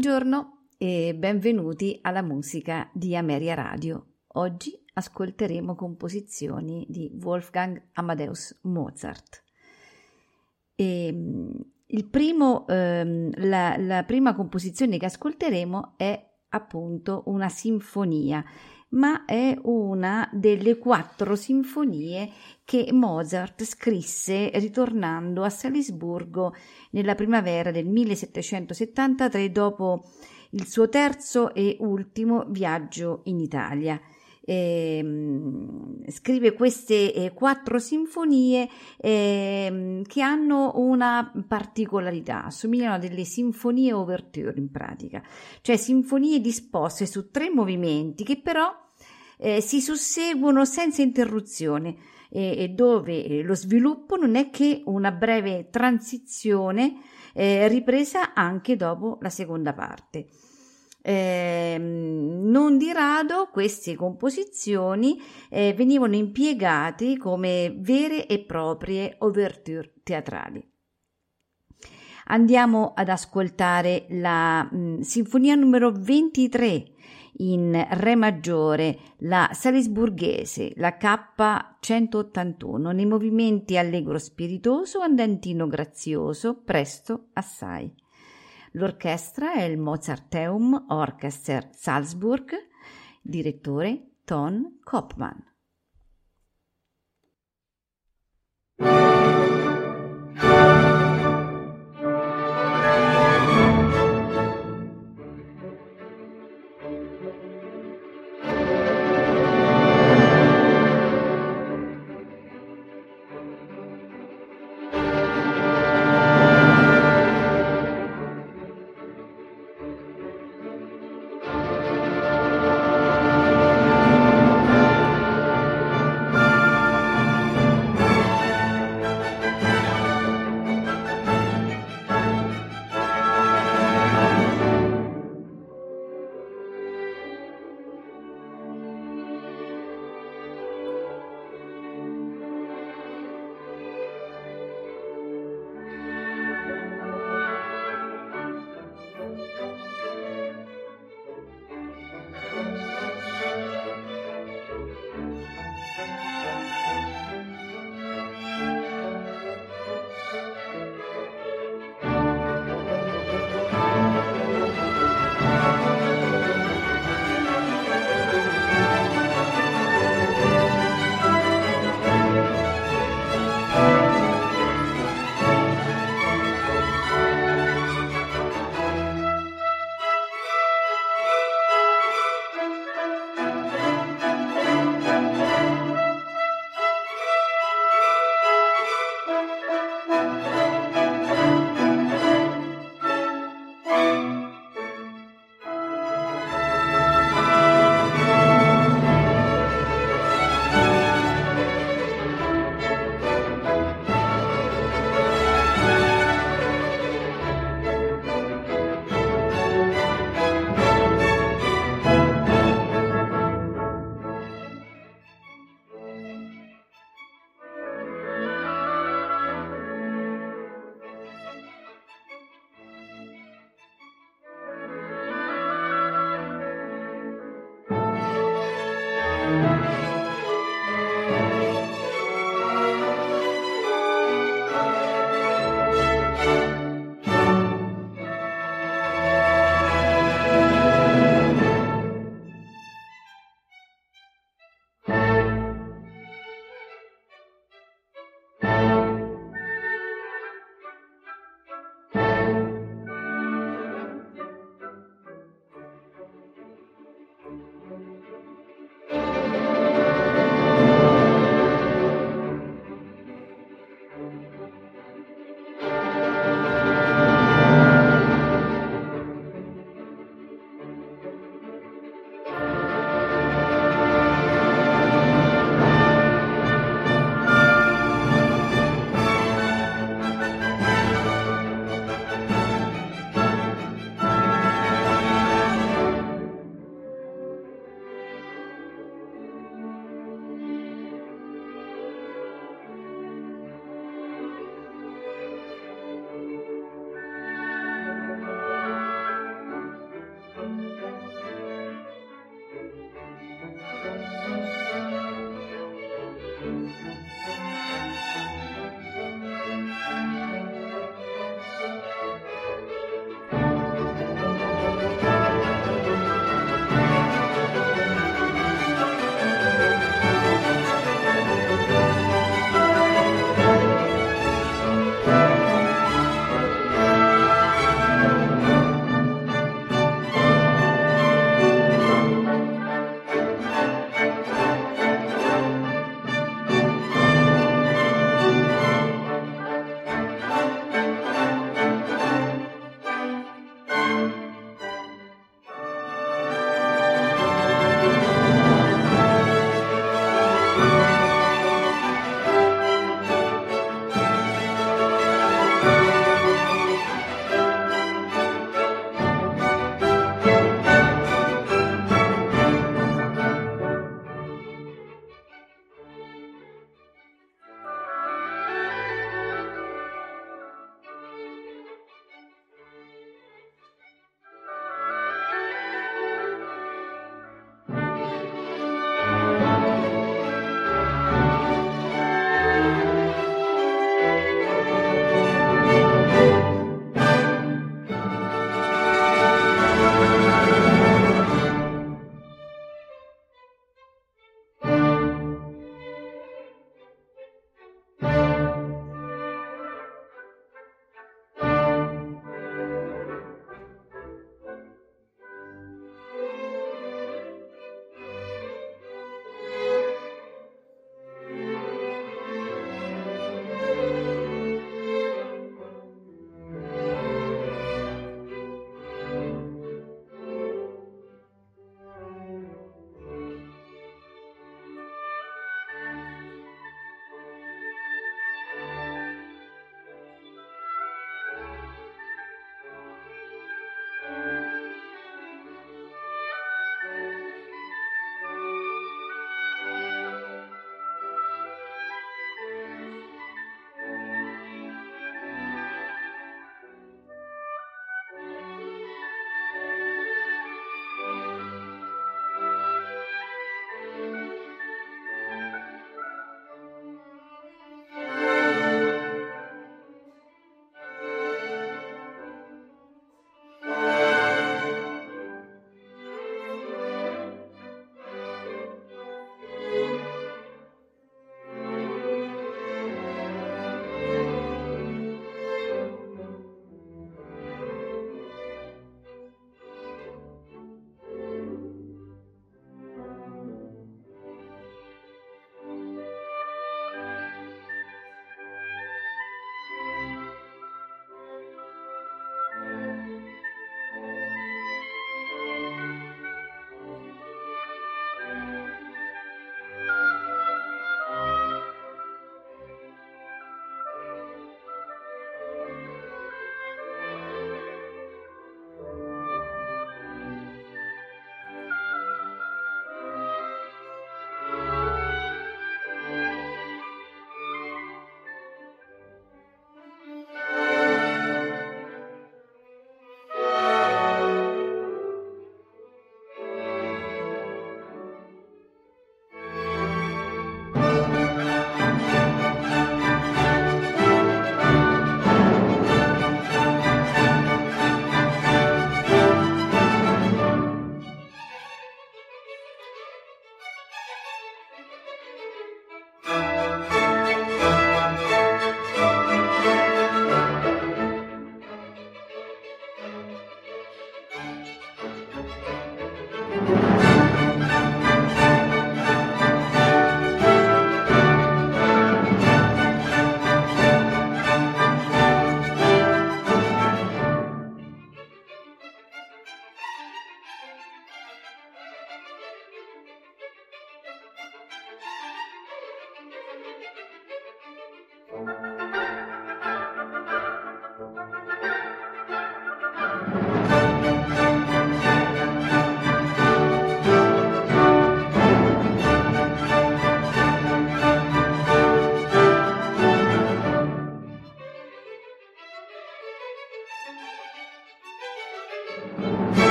Buongiorno e benvenuti alla musica di Ameria Radio. Oggi ascolteremo composizioni di Wolfgang Amadeus Mozart. E, il primo, ehm, la, la prima composizione che ascolteremo è appunto una sinfonia ma è una delle quattro sinfonie che Mozart scrisse ritornando a Salisburgo nella primavera del 1773 dopo il suo terzo e ultimo viaggio in Italia. Eh, scrive queste eh, quattro sinfonie eh, che hanno una particolarità, assomigliano a delle sinfonie ouverture in pratica, cioè sinfonie disposte su tre movimenti che però eh, si susseguono senza interruzione e dove eh, lo sviluppo non è che una breve transizione eh, ripresa anche dopo la seconda parte. Eh, non di rado queste composizioni eh, venivano impiegate come vere e proprie ouverture teatrali. Andiamo ad ascoltare la mh, mm, sinfonia numero 23 in Re maggiore, la Salisburghese, la K181, nei movimenti allegro spiritoso, andantino grazioso, presto assai. L'orchestra è il Mozarteum Orchester Salzburg, direttore Ton Kopman.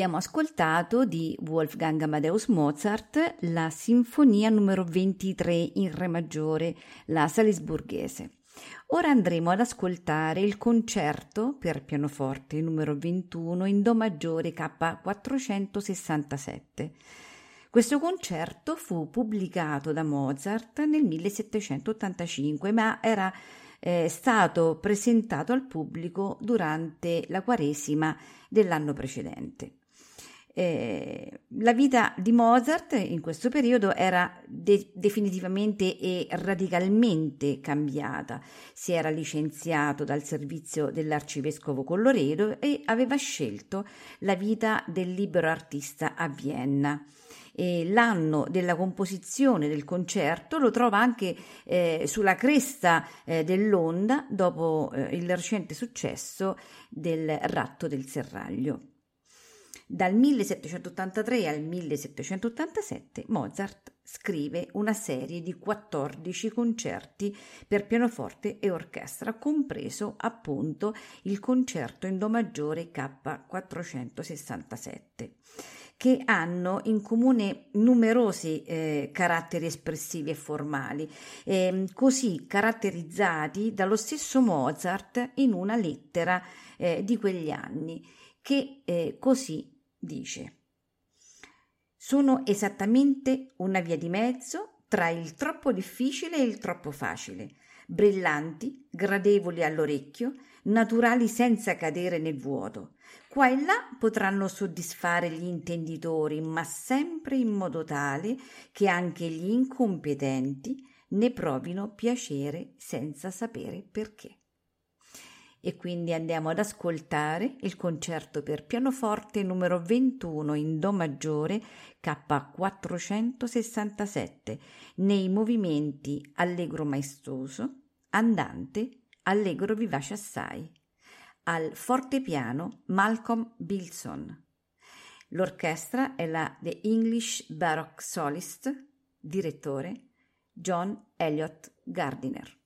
Abbiamo ascoltato di Wolfgang Amadeus Mozart la Sinfonia numero 23 in Re maggiore, la Salisburghese. Ora andremo ad ascoltare il concerto per pianoforte numero 21 in Do maggiore K467. Questo concerto fu pubblicato da Mozart nel 1785, ma era eh, stato presentato al pubblico durante la Quaresima dell'anno precedente. Eh, la vita di Mozart in questo periodo era de- definitivamente e radicalmente cambiata. Si era licenziato dal servizio dell'arcivescovo Colloredo e aveva scelto la vita del libero artista a Vienna. E l'anno della composizione del concerto lo trova anche eh, sulla cresta eh, dell'onda dopo eh, il recente successo del Ratto del Serraglio. Dal 1783 al 1787 Mozart scrive una serie di 14 concerti per pianoforte e orchestra, compreso appunto il concerto in Do maggiore K467 che hanno in comune numerosi eh, caratteri espressivi e formali, eh, così caratterizzati dallo stesso Mozart in una lettera eh, di quegli anni, che eh, così dice. Sono esattamente una via di mezzo tra il troppo difficile e il troppo facile, brillanti, gradevoli all'orecchio, naturali senza cadere nel vuoto. Qua e là potranno soddisfare gli intenditori, ma sempre in modo tale che anche gli incompetenti ne provino piacere senza sapere perché e quindi andiamo ad ascoltare il concerto per pianoforte numero 21 in Do maggiore K467 nei movimenti allegro maestoso, andante, allegro vivace assai. Al fortepiano Malcolm Bilson. L'orchestra è la The English Baroque Solist, direttore John Elliott Gardiner.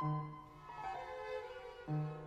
thank you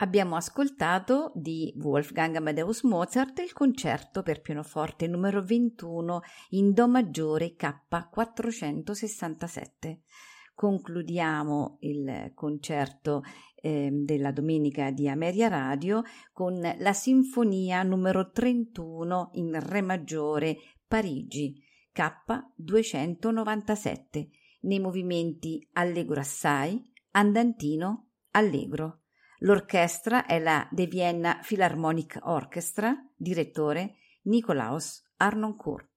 Abbiamo ascoltato di Wolfgang Amadeus Mozart il concerto per pianoforte numero 21 in Do maggiore K467. Concludiamo il concerto eh, della domenica di Ameria Radio con la sinfonia numero 31 in Re maggiore Parigi K297 nei movimenti Allegro assai, Andantino, Allegro. L'orchestra è la De Vienna Philharmonic Orchestra, direttore Nikolaus Arnoncourt.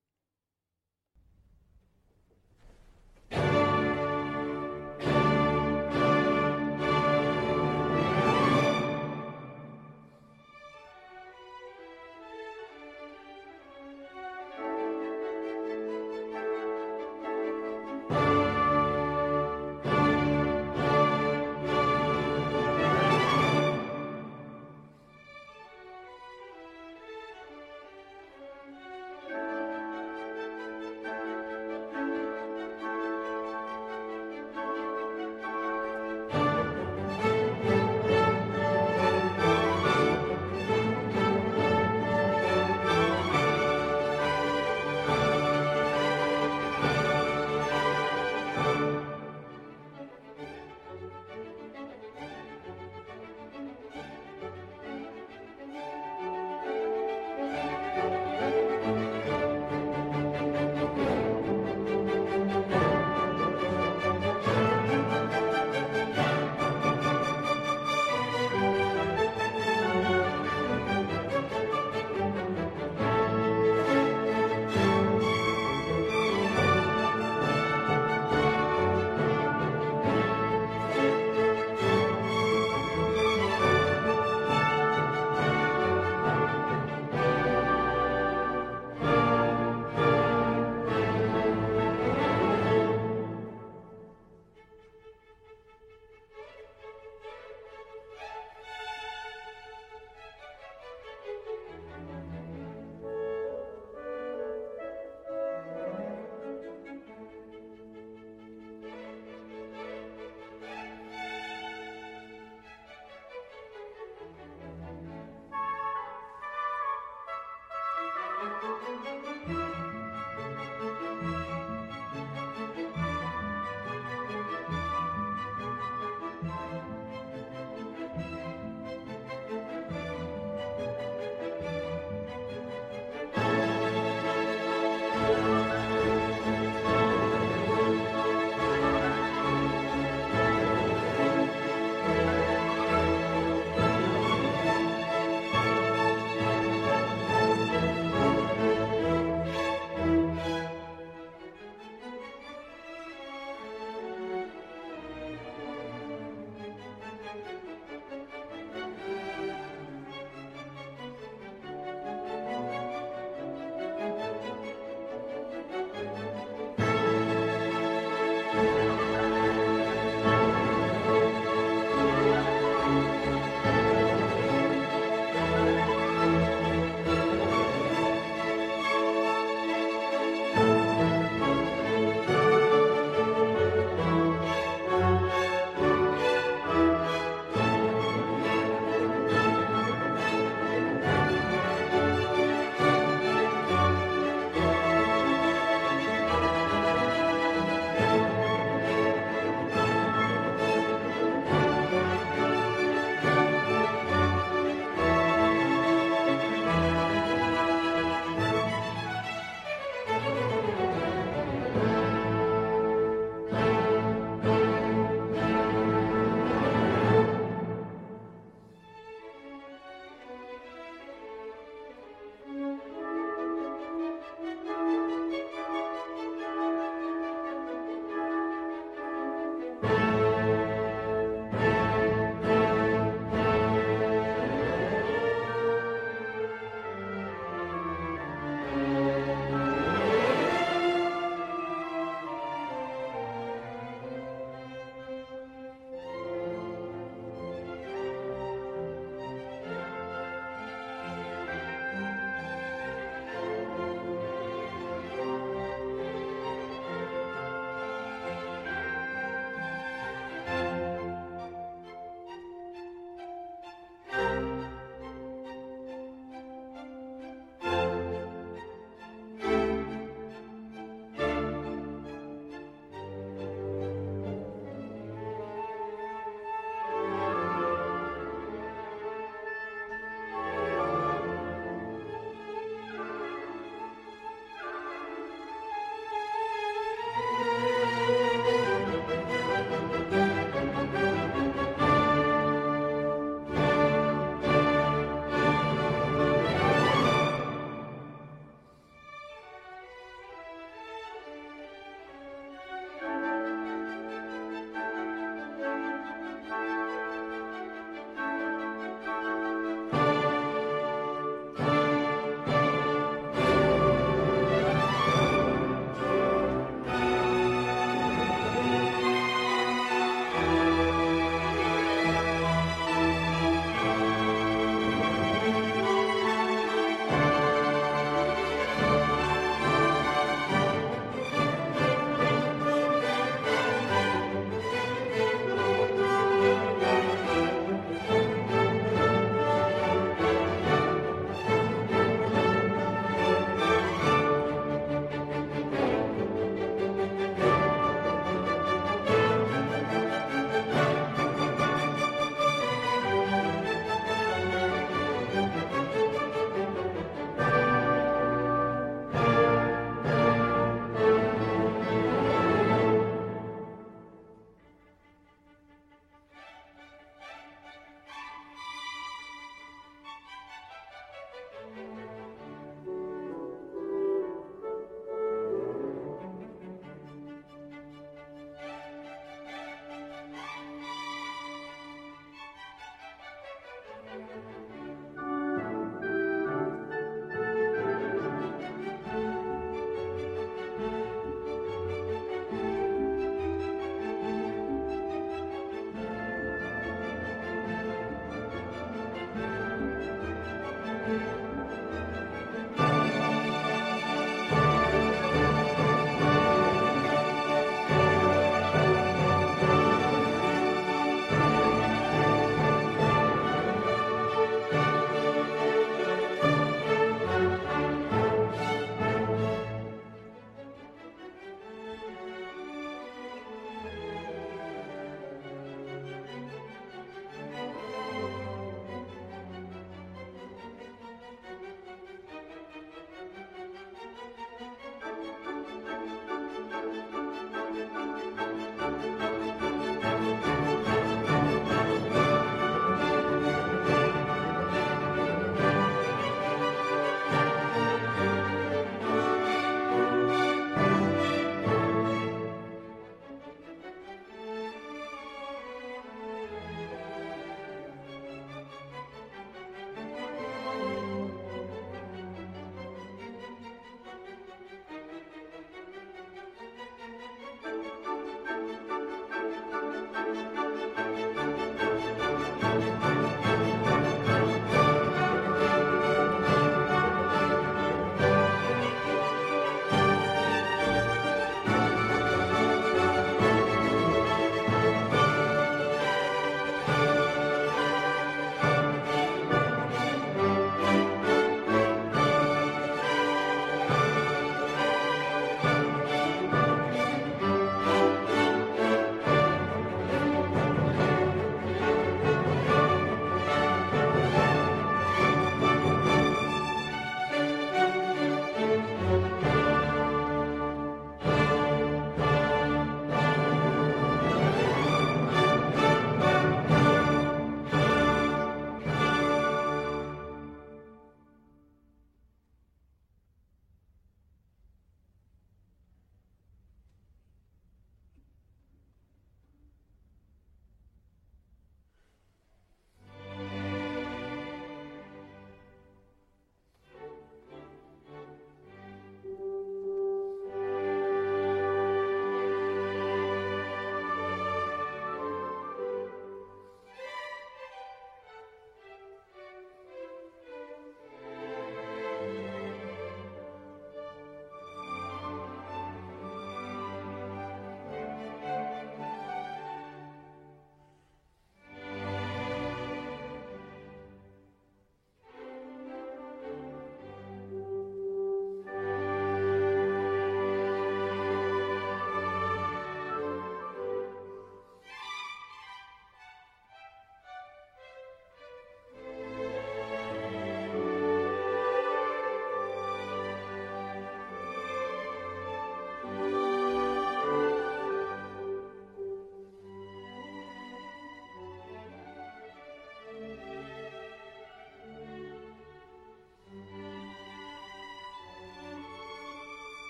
Música